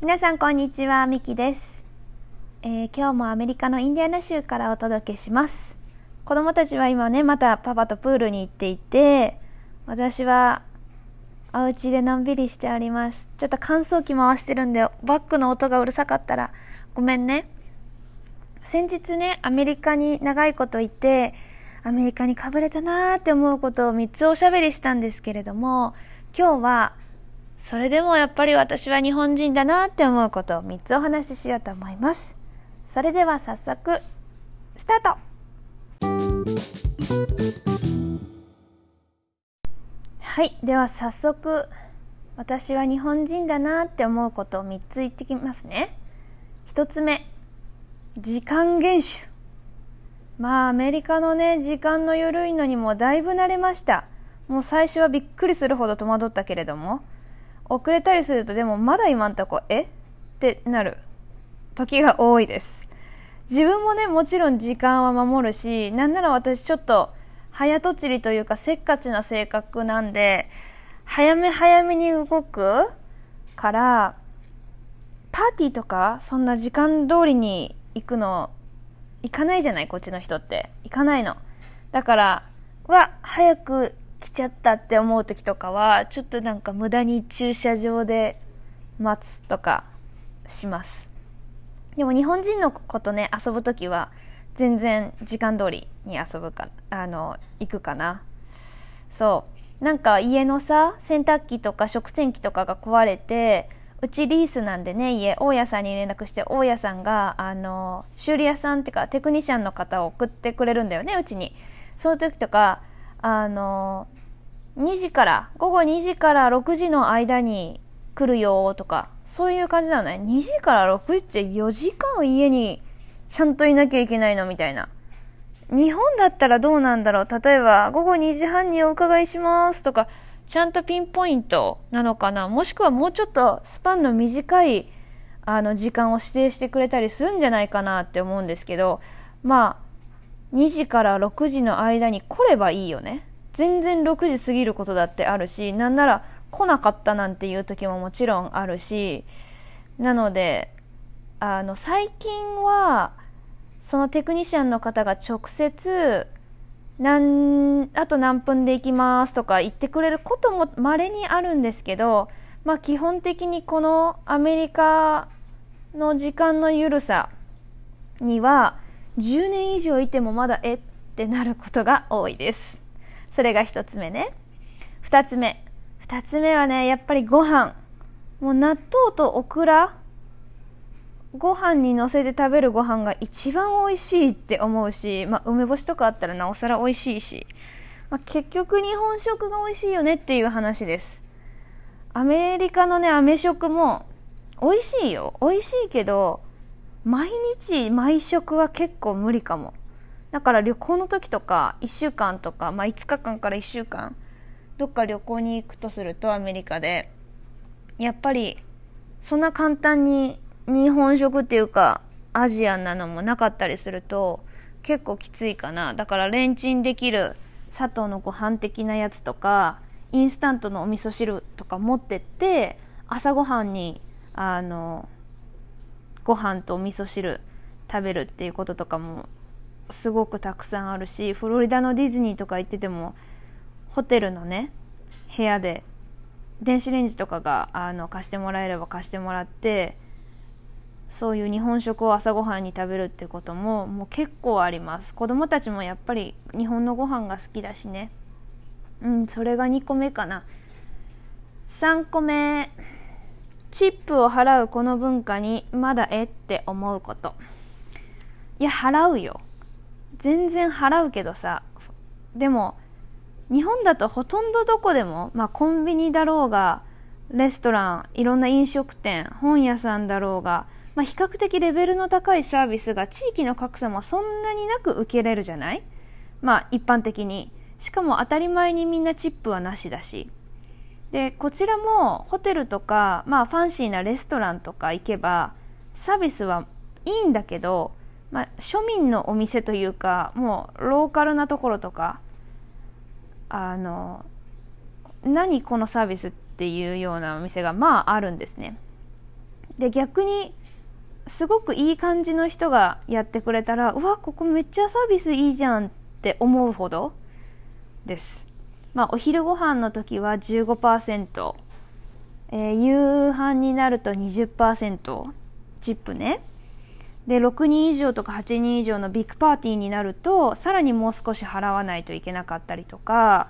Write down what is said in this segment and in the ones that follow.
皆さんこんにちは、ミキです、えー今日もアメリカのインディアナ州からお届けします。子供たちは今ね、またパパとプールに行っていて、私はお家でのんびりしております。ちょっと乾燥機回してるんで、バックの音がうるさかったらごめんね。先日ね、アメリカに長いこといて、アメリカにかぶれたなーって思うことを3つおしゃべりしたんですけれども、今日は、それでもやっぱり私は日本人だなって思うことを3つお話ししようと思います。それでは早速、スタートはい、では早速、私は日本人だなって思うことを3つ言ってきますね。1つ目、時間厳守。まあアメリカのね時間の緩いのにもだいぶ慣れましたもう最初はびっくりするほど戸惑ったけれども遅れたりするとでもまだ今んとこえ？ってなる。時が多いです。自分もねもちろん時間は守るしなんなら私ちょっと早とちりというかせっかちな性格なんで早め早めに動くからパーティーとかそんな時間通りに行くの行かないじゃないこっちの人って。行かないの。だからうわ早く来ちゃったって思う時とかはちょっとなんか無駄に駐車場で待つとかします。でも日本人の子とね遊ぶ時は全然時間通りに遊ぶかあの行くかな。そう。なんか家のさ洗濯機とか食洗機とかが壊れてうちリースなんでね家大家さんに連絡して大家さんがあの修理屋さんっていうかテクニシャンの方を送ってくれるんだよねうちに。そういう時とかあの2時から午後2時から6時の間に来るよとかそういう感じなのね。2時から6時って4時間家にちゃんといなきゃいけないのみたいな。日本だったらどうなんだろう。例えば午後2時半にお伺いしますとかちゃんとピンポイントなのかな。もしくはもうちょっとスパンの短いあの時間を指定してくれたりするんじゃないかなって思うんですけどまあ2時から6時の間に来ればいいよね。全然6時過ぎることだってあるしなんなら来なかったなんていう時ももちろんあるしなのであの最近はそのテクニシャンの方が直接何あと何分で行きますとか言ってくれることも稀にあるんですけど、まあ、基本的にこのアメリカの時間の緩さには10年以上いてもまだえってなることが多いです。それが1つ目ね。2つ目。2つ目はねやっぱりご飯。もう納豆とオクラご飯にのせて食べるご飯が一番美味しいって思うし、まあ、梅干しとかあったらなおさら美味しいし、まあ、結局日本食が美味しいよねっていう話です。アメリカのねアメ食も美味しいよ。美味しいけど毎日毎食は結構無理かも。だから旅行の時とか1週間とか、まあ、5日間から1週間どっか旅行に行くとするとアメリカでやっぱりそんな簡単に日本食っていうかアジアンなのもなかったりすると結構きついかな。だからレンチンできる砂糖のご飯的なやつとかインスタントのお味噌汁とか持ってって朝ごはんにあのご飯とお味噌汁食べるっていうこととかもすごくたくさんあるしフロリダのディズニーとか行っててもホテルのね部屋で電子レンジとかがあの貸してもらえれば貸してもらってそういう日本食を朝ごはんに食べるってことももう結構あります。子供たちもやっぱり日本のご飯が好きだしね。うんそれが2個目かな。3個目。チップを払うこの文化にまだえって思うこと。いや払うよ。全然払うけどさ。でも日本だとほとんどどこでも、まあ、コンビニだろうがレストランいろんな飲食店本屋さんだろうが、まあ、比較的レベルの高いサービスが地域の格差もそんなになく受けれるじゃない？まあ一般的に。しかも当たり前にみんなチップはなしだし。でこちらもホテルとか、まあ、ファンシーなレストランとか行けばサービスはいいんだけど、まあ、庶民のお店というかもうローカルなところとかあの何このサービスっていうようなお店がまああるんですね。で逆にすごくいい感じの人がやってくれたらうわここめっちゃサービスいいじゃんって思うほどです。まあお昼ご飯の時は15%、えー、夕飯になると20%チップね。で6人以上とか8人以上のビッグパーティーになるとさらにもう少し払わないといけなかったりとか。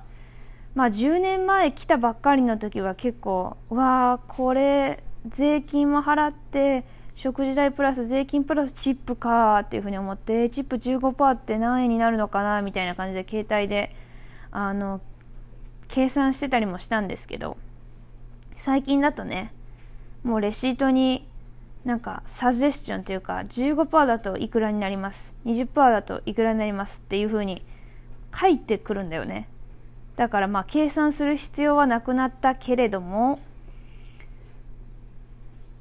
まあ10年前来たばっかりの時は結構わあこれ税金も払って食事代プラス税金プラスチップかっていうふうに思ってチップ15%って何円になるのかなみたいな感じで携帯であの計算してたりもしたんですけど最近だとねもうレシートになんかサジェスチョンというか15%だといくらになります20%だといくらになりますっていうふうに書いてくるんだよね。だからまあ計算する必要はなくなったけれども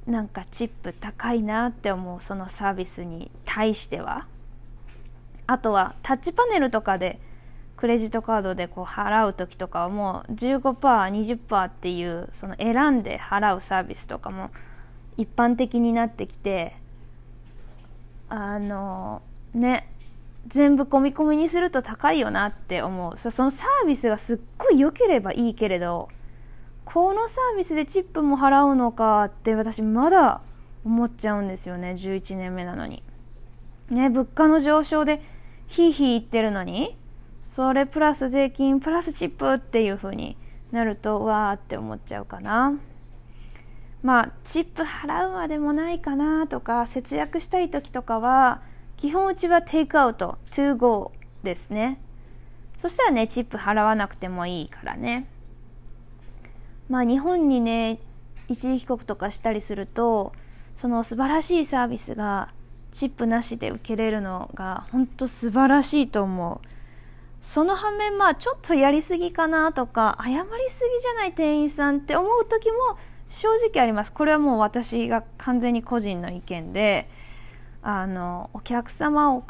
なんかチップ高いなって思うそのサービスに対しては。あとはタッチパネルとかでクレジットカードでこう払う時とかはもう 15%20% っていうその選んで払うサービスとかも一般的になってきてあのね全部込み込みにすると高いよなって思うそのサービスがすっごい良ければいいけれどこのサービスでチップも払うのかって私まだ思っちゃうんですよね11年目なのに。ね物価の上昇でひいひい言ってるのにそれプラス税金プラスチップっていう風になるとわーって思っちゃうかな。まあチップ払うまでもないかなとか節約したい時とかは基本うちはテイクアウト to go ですね。そしたらねチップ払わなくてもいいからね。まあ日本にね一時帰国とかしたりするとその素晴らしいサービスがチップなしで受けれるのが本当素晴らしいと思う。その反面まあちょっとやりすぎかなとか謝りすぎじゃない店員さんって思う時も正直あります。これはもう私が完全に個人の意見であのお客様を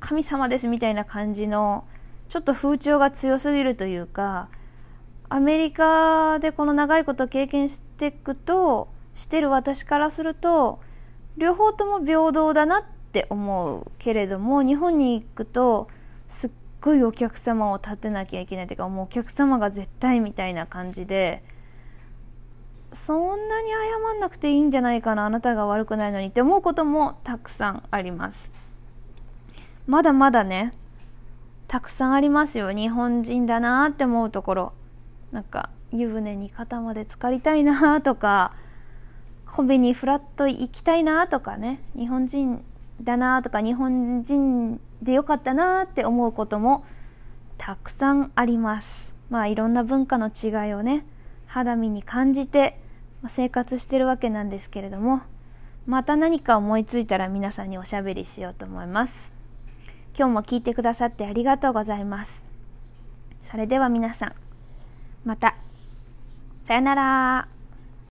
神様ですみたいな感じのちょっと風潮が強すぎるというかアメリカでこの長いこと経験していくとしてる私からすると両方とも平等だなって思うけれども日本に行くとすっごいお客様を立てなきゃいけないというかもうお客様が絶対みたいな感じでそんなに謝んなくていいんじゃないかなあなたが悪くないのにって思うこともたくさんあります。まだまだねたくさんありますよ日本人だなって思うところ。なんか湯船に肩まで浸かりたいなとかコンビニフラット行きたいなとかね日本人だなとか日本人でよかったなって思うこともたくさんありますまあいろんな文化の違いをね肌身に感じて生活してるわけなんですけれどもまた何か思いついたら皆さんにおしゃべりしようと思います今日も聞いてくださってありがとうございますそれでは皆さんまた。さよなら。